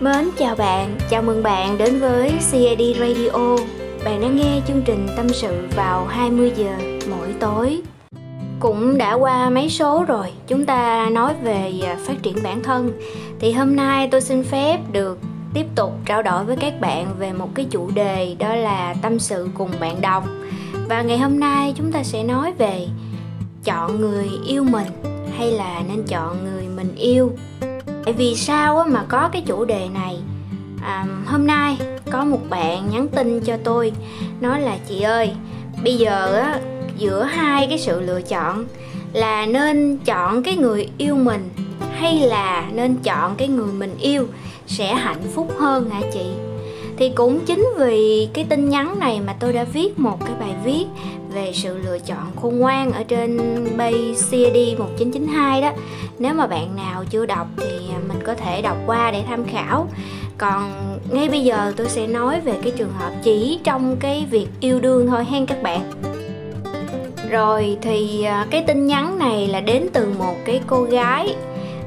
Mến chào bạn, chào mừng bạn đến với CID Radio. Bạn đang nghe chương trình tâm sự vào 20 giờ mỗi tối. Cũng đã qua mấy số rồi, chúng ta nói về à, phát triển bản thân. Thì hôm nay tôi xin phép được tiếp tục trao đổi với các bạn về một cái chủ đề đó là tâm sự cùng bạn đọc. Và ngày hôm nay chúng ta sẽ nói về chọn người yêu mình hay là nên chọn người mình yêu vì sao mà có cái chủ đề này? À, hôm nay có một bạn nhắn tin cho tôi nói là chị ơi bây giờ á giữa hai cái sự lựa chọn là nên chọn cái người yêu mình hay là nên chọn cái người mình yêu sẽ hạnh phúc hơn hả chị? Thì cũng chính vì cái tin nhắn này mà tôi đã viết một cái bài viết về sự lựa chọn khôn ngoan ở trên bay CAD 1992 đó. Nếu mà bạn nào chưa đọc thì mình có thể đọc qua để tham khảo. Còn ngay bây giờ tôi sẽ nói về cái trường hợp chỉ trong cái việc yêu đương thôi, hen các bạn. Rồi thì à, cái tin nhắn này là đến từ một cái cô gái.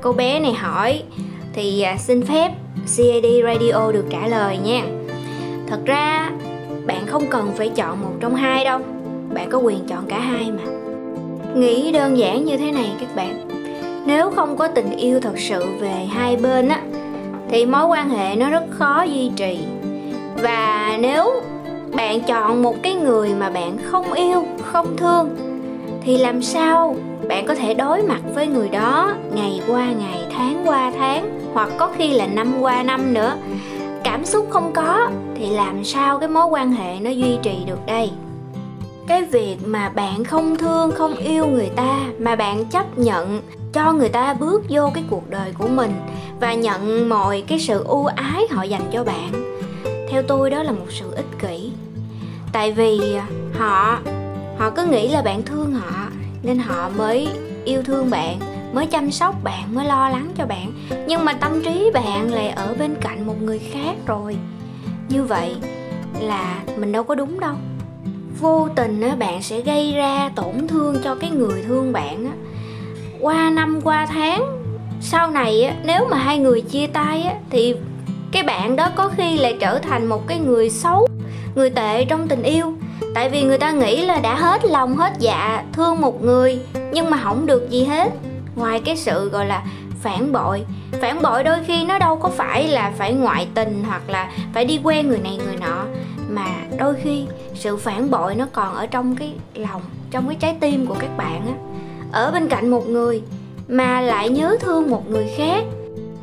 Cô bé này hỏi, thì à, xin phép CAD Radio được trả lời nha. Thật ra, bạn không cần phải chọn một trong hai đâu bạn có quyền chọn cả hai mà. Nghĩ đơn giản như thế này các bạn. Nếu không có tình yêu thật sự về hai bên á, thì mối quan hệ nó rất khó duy trì. Và nếu bạn chọn một cái người mà bạn không yêu, không thương, thì làm sao bạn có thể đối mặt với người đó ngày qua ngày, tháng qua tháng, hoặc có khi là năm qua năm nữa? Cảm xúc không có thì làm sao cái mối quan hệ nó duy trì được đây? Cái việc mà bạn không thương, không yêu người ta mà bạn chấp nhận cho người ta bước vô cái cuộc đời của mình và nhận mọi cái sự ưu ái họ dành cho bạn. Theo tôi đó là một sự ích kỷ. Tại vì họ họ cứ nghĩ là bạn thương họ nên họ mới yêu thương bạn, mới chăm sóc bạn, mới lo lắng cho bạn. Nhưng mà tâm trí bạn lại ở bên cạnh một người khác rồi. Như vậy là mình đâu có đúng đâu vô tình á, bạn sẽ gây ra tổn thương cho cái người thương bạn á. qua năm qua tháng sau này á, nếu mà hai người chia tay á, thì cái bạn đó có khi lại trở thành một cái người xấu người tệ trong tình yêu tại vì người ta nghĩ là đã hết lòng hết dạ thương một người nhưng mà không được gì hết ngoài cái sự gọi là phản bội phản bội đôi khi nó đâu có phải là phải ngoại tình hoặc là phải đi quen người này người nọ mà đôi khi sự phản bội nó còn ở trong cái lòng, trong cái trái tim của các bạn á. Ở bên cạnh một người mà lại nhớ thương một người khác,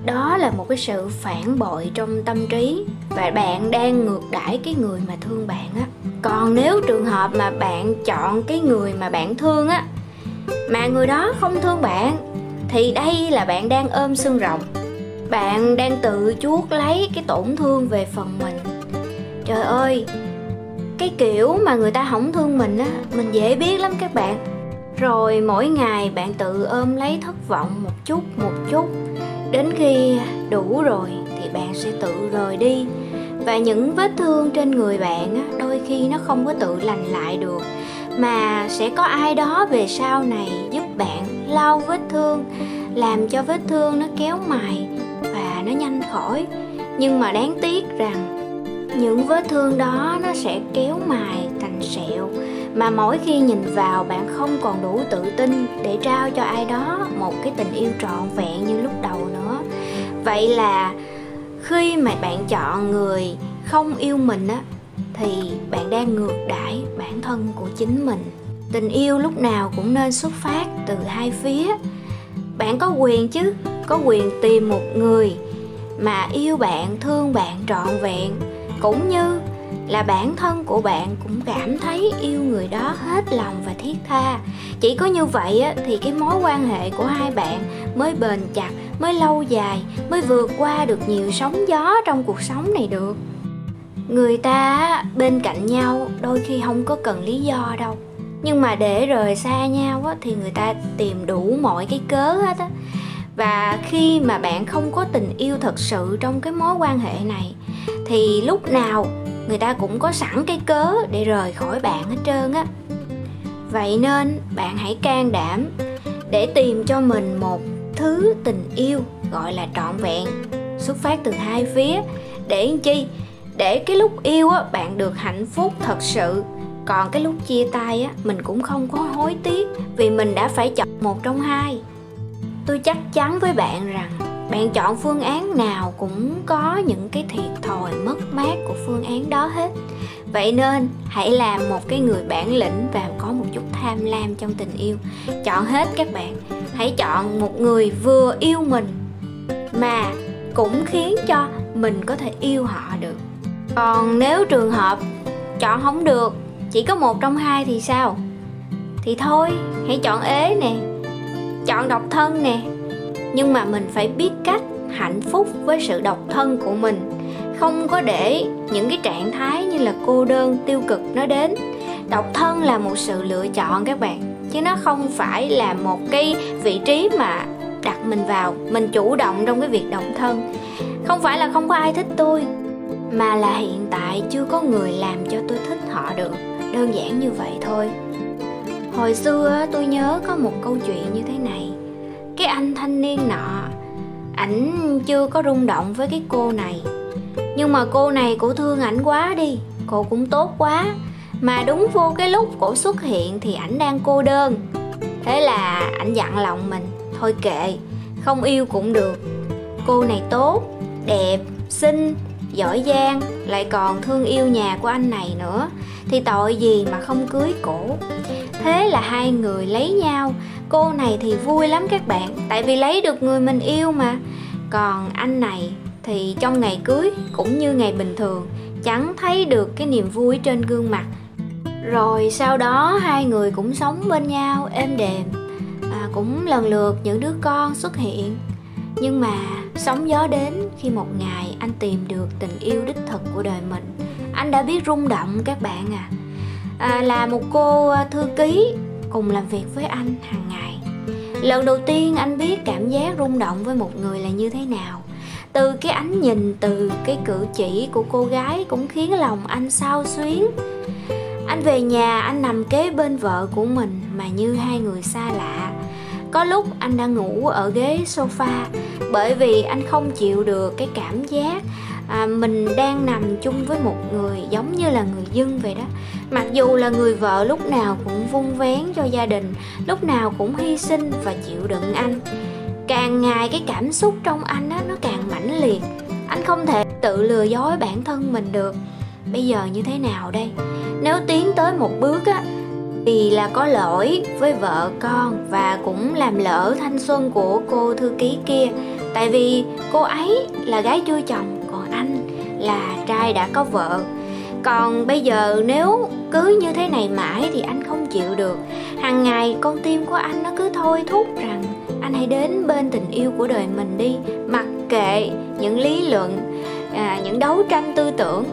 đó là một cái sự phản bội trong tâm trí. Và bạn đang ngược đãi cái người mà thương bạn á. Còn nếu trường hợp mà bạn chọn cái người mà bạn thương á, mà người đó không thương bạn, thì đây là bạn đang ôm xương rồng bạn đang tự chuốc lấy cái tổn thương về phần mình. Trời ơi cái kiểu mà người ta không thương mình á mình dễ biết lắm các bạn. Rồi mỗi ngày bạn tự ôm lấy thất vọng một chút một chút. Đến khi đủ rồi thì bạn sẽ tự rời đi. Và những vết thương trên người bạn á, đôi khi nó không có tự lành lại được mà sẽ có ai đó về sau này giúp bạn lau vết thương làm cho vết thương nó kéo mài và nó nhanh khỏi. Nhưng mà đáng tiếc rằng những vết thương đó nó sẽ kéo mài thành sẹo. Mà mỗi khi nhìn vào, bạn không còn đủ tự tin để trao cho ai đó một cái tình yêu trọn vẹn như lúc đầu nữa. Vậy là khi mà bạn chọn người không yêu mình á, thì bạn đang ngược đãi bản thân của chính mình. Tình yêu lúc nào cũng nên xuất phát từ hai phía. Bạn có quyền chứ, có quyền tìm một người mà yêu bạn, thương bạn trọn vẹn cũng như là bản thân của bạn cũng cảm thấy yêu người đó hết lòng và thiết tha. Chỉ có như vậy thì cái mối quan hệ của hai bạn mới bền chặt mới lâu dài mới vượt qua được nhiều sóng gió trong cuộc sống này được. Người ta bên cạnh nhau đôi khi không có cần lý do đâu. Nhưng mà để rời xa nhau á, thì người ta tìm đủ mọi cái cớ hết á. Và khi mà bạn không có tình yêu thật sự trong cái mối quan hệ này thì lúc nào người ta cũng có sẵn cái cớ để rời khỏi bạn hết trơn á. Vậy nên bạn hãy can đảm để tìm cho mình một thứ tình yêu gọi là trọn vẹn, xuất phát từ hai phía. Để chi? Để cái lúc yêu á, bạn được hạnh phúc thật sự. Còn cái lúc chia tay á, mình cũng không có hối tiếc vì mình đã phải chọn một trong hai. Tôi chắc chắn với bạn rằng bạn chọn phương án nào cũng có những cái thiệt thòi mất mát của phương án đó hết. Vậy nên, hãy làm một cái người bản lĩnh và có một chút tham lam trong tình yêu. Chọn hết các bạn. Hãy chọn một người vừa yêu mình, mà cũng khiến cho mình có thể yêu họ được. Còn nếu trường hợp chọn không được, chỉ có một trong hai thì sao? Thì thôi, hãy chọn ế nè, chọn độc thân nè nhưng mà mình phải biết cách hạnh phúc với sự độc thân của mình. Không có để những cái trạng thái như là cô đơn, tiêu cực nó đến. Độc thân là một sự lựa chọn các bạn, chứ nó không phải là một cái vị trí mà đặt mình vào, mình chủ động trong cái việc độc thân. Không phải là không có ai thích tôi, mà là hiện tại chưa có người làm cho tôi thích họ được. Đơn giản như vậy thôi. Hồi xưa tôi nhớ có một câu chuyện như thế này cái anh thanh niên nọ. Ảnh chưa có rung động với cái cô này. Nhưng mà cô này cổ thương ảnh quá đi cô cũng tốt quá. Mà đúng vô cái lúc cổ xuất hiện thì ảnh đang cô đơn. Thế là ảnh dặn lòng mình, thôi kệ, không yêu cũng được. Cô này tốt, đẹp, xinh, giỏi giang, lại còn thương yêu nhà của anh này nữa. Thì tội gì mà không cưới cổ? Thế là hai người lấy nhau. Cô này thì vui lắm các bạn tại vì lấy được người mình yêu mà. Còn anh này thì trong ngày cưới cũng như ngày bình thường chẳng thấy được cái niềm vui trên gương mặt. Rồi sau đó hai người cũng sống bên nhau êm đềm. À, cũng lần lượt những đứa con xuất hiện. Nhưng mà sóng gió đến khi một ngày anh tìm được tình yêu đích thực của đời mình. Anh đã biết rung động các bạn à, à là một cô à, thư ký cùng làm việc với anh hàng ngày. Lần đầu tiên anh biết cảm giác rung động với một người là như thế nào. Từ cái ánh nhìn, từ cái cử chỉ của cô gái cũng khiến lòng anh sao xuyến. Anh về nhà, anh nằm kế bên vợ của mình mà như hai người xa lạ. Có lúc anh đang ngủ ở ghế sofa bởi vì anh không chịu được cái cảm giác à, mình đang nằm chung với một người giống như là người dân vậy đó. Mặc dù là người vợ lúc nào cũng vung vén cho gia đình lúc nào cũng hy sinh và chịu đựng anh. Càng ngày cái cảm xúc trong anh á nó càng mãnh liệt. Anh không thể tự lừa dối bản thân mình được. Bây giờ như thế nào đây? Nếu tiến tới một bước á thì là có lỗi với vợ con và cũng làm lỡ thanh xuân của cô thư ký kia. Tại vì cô ấy là gái chưa chồng là trai đã có vợ. Còn bây giờ nếu cứ như thế này mãi thì anh không chịu được. Hàng ngày con tim của anh nó cứ thôi thúc rằng anh hãy đến bên tình yêu của đời mình đi mặc kệ những lý luận à, những đấu tranh tư tưởng.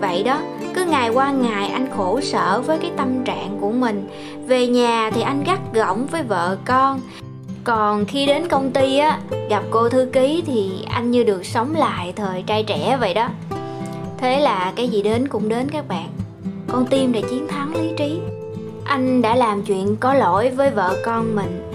Vậy đó cứ ngày qua ngày anh khổ sở với cái tâm trạng của mình. Về nhà thì anh gắt gỏng với vợ con còn khi đến công ty á, gặp cô thư ký thì anh như được sống lại thời trai trẻ vậy đó. Thế là cái gì đến cũng đến các bạn. Con tim đã chiến thắng lý trí. Anh đã làm chuyện có lỗi với vợ con mình.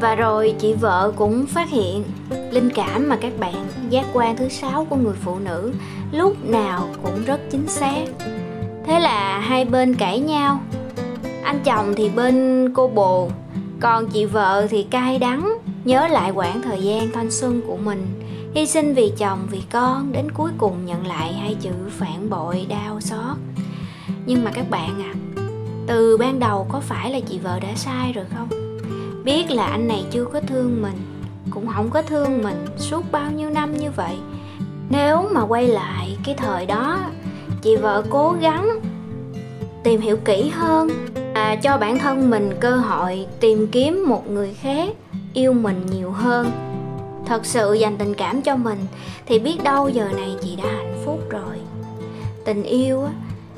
Và rồi chị vợ cũng phát hiện linh cảm mà các bạn giác quan thứ sáu của người phụ nữ lúc nào cũng rất chính xác. Thế là hai bên cãi nhau. Anh chồng thì bên cô bồ còn chị vợ thì cay đắng, nhớ lại quãng thời gian thanh xuân của mình. Hy sinh vì chồng, vì con, đến cuối cùng nhận lại hai chữ phản bội đau xót. Nhưng mà các bạn à từ ban đầu có phải là chị vợ đã sai rồi không? Biết là anh này chưa có thương mình, cũng không có thương mình suốt bao nhiêu năm như vậy. Nếu mà quay lại cái thời đó, chị vợ cố gắng tìm hiểu kỹ hơn à, cho bản thân mình cơ hội tìm kiếm một người khác yêu mình nhiều hơn. Thật sự dành tình cảm cho mình thì biết đâu giờ này chị đã hạnh phúc rồi. Tình yêu á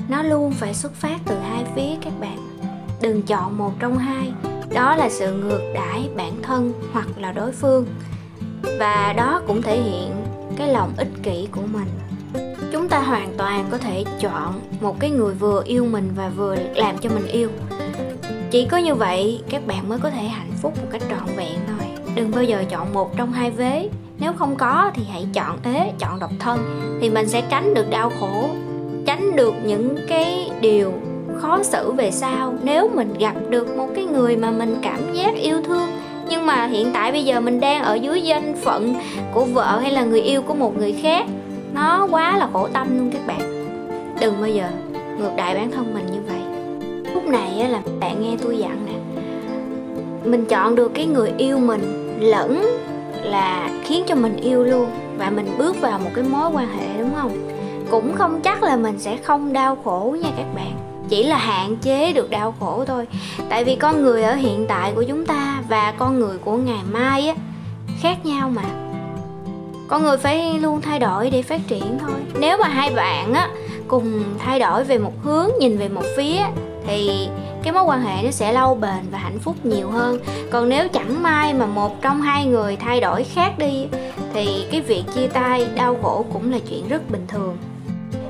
nó luôn phải xuất phát từ hai phía các bạn. Đừng chọn một trong hai đó là sự ngược đãi bản thân hoặc là đối phương. Và đó cũng thể hiện cái lòng ích kỷ của mình. Chúng ta hoàn toàn có thể chọn một cái người vừa yêu mình và vừa làm cho mình yêu chỉ có như vậy, các bạn mới có thể hạnh phúc một cách trọn vẹn thôi. Đừng bao giờ chọn một trong hai vế. Nếu không có thì hãy chọn ế, chọn độc thân, thì mình sẽ tránh được đau khổ, tránh được những cái điều khó xử về sau. Nếu mình gặp được một cái người mà mình cảm giác yêu thương, nhưng mà hiện tại bây giờ mình đang ở dưới danh phận của vợ hay là người yêu của một người khác, nó quá là khổ tâm luôn các bạn. Đừng bao giờ ngược đại bản thân mình như vậy lúc này là bạn nghe tôi dặn nè. Mình chọn được cái người yêu mình lẫn là khiến cho mình yêu luôn và mình bước vào một cái mối quan hệ, đúng không? Cũng không chắc là mình sẽ không đau khổ nha các bạn. Chỉ là hạn chế được đau khổ thôi. Tại vì con người ở hiện tại của chúng ta và con người của ngày mai á, khác nhau mà. Con người phải luôn thay đổi để phát triển thôi. Nếu mà hai bạn á cùng thay đổi về một hướng, nhìn về một phía thì cái mối quan hệ nó sẽ lâu bền và hạnh phúc nhiều hơn. Còn nếu chẳng may mà một trong hai người thay đổi khác đi, thì cái việc chia tay, đau khổ cũng là chuyện rất bình thường.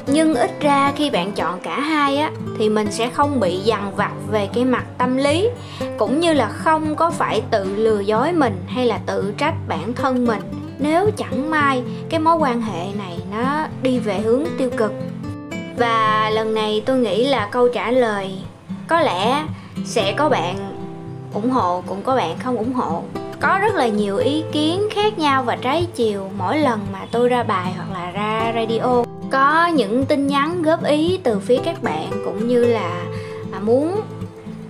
Nhưng ít ra khi bạn chọn cả hai á, thì mình sẽ không bị dằn vặt về cái mặt tâm lý, cũng như là không có phải tự lừa dối mình hay là tự trách bản thân mình. Nếu chẳng may cái mối quan hệ này nó đi về hướng tiêu cực và lần này tôi nghĩ là câu trả lời có lẽ sẽ có bạn ủng hộ cũng có bạn không ủng hộ. Có rất là nhiều ý kiến khác nhau và trái chiều mỗi lần mà tôi ra bài hoặc là ra radio. Có những tin nhắn góp ý từ phía các bạn cũng như là à, muốn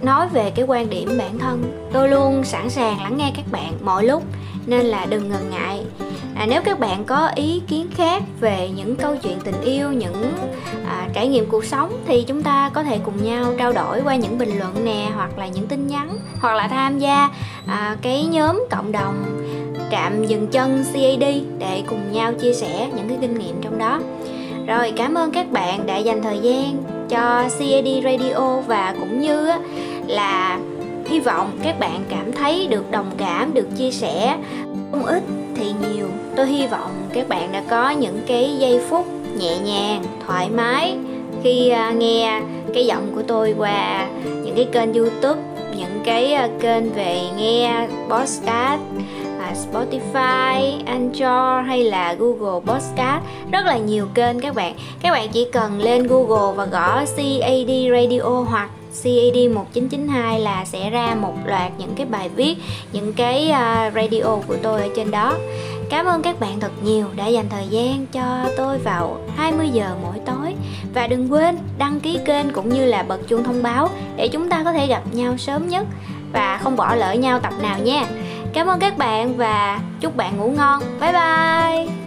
nói về cái quan điểm bản thân. Tôi luôn sẵn sàng lắng nghe các bạn mọi lúc, nên là đừng ngần ngại à, nếu các bạn có ý kiến khác về những câu chuyện tình yêu những à, trải nghiệm cuộc sống thì chúng ta có thể cùng nhau trao đổi qua những bình luận nè hoặc là những tin nhắn hoặc là tham gia à, cái nhóm cộng đồng trạm dừng chân CAD để cùng nhau chia sẻ những cái kinh nghiệm trong đó. Rồi cảm ơn các bạn đã dành thời gian cho CAD Radio và cũng như là hy vọng các bạn cảm thấy được đồng cảm được chia sẻ. Không ít thì nhiều. Tôi hy vọng các bạn đã có những cái giây phút nhẹ nhàng thoải mái khi à, nghe cái giọng của tôi qua những cái kênh youtube những cái à, kênh về nghe podcast à, Spotify, Anchor hay là Google Podcast. Rất là nhiều kênh các bạn. Các bạn chỉ cần lên Google và gõ CAD Radio hoặc CAD 1992 là sẽ ra một loạt những cái bài viết, những cái ờ, radio của tôi ở trên đó. Cảm ơn các bạn thật nhiều đã dành thời gian cho tôi vào 20 giờ mỗi tối và đừng quên đăng ký kênh cũng như là bật chuông thông báo để chúng ta có thể gặp nhau sớm nhất và không bỏ lỡ nhau tập nào nha. Cảm ơn các bạn và chúc bạn ngủ ngon. Bye bye.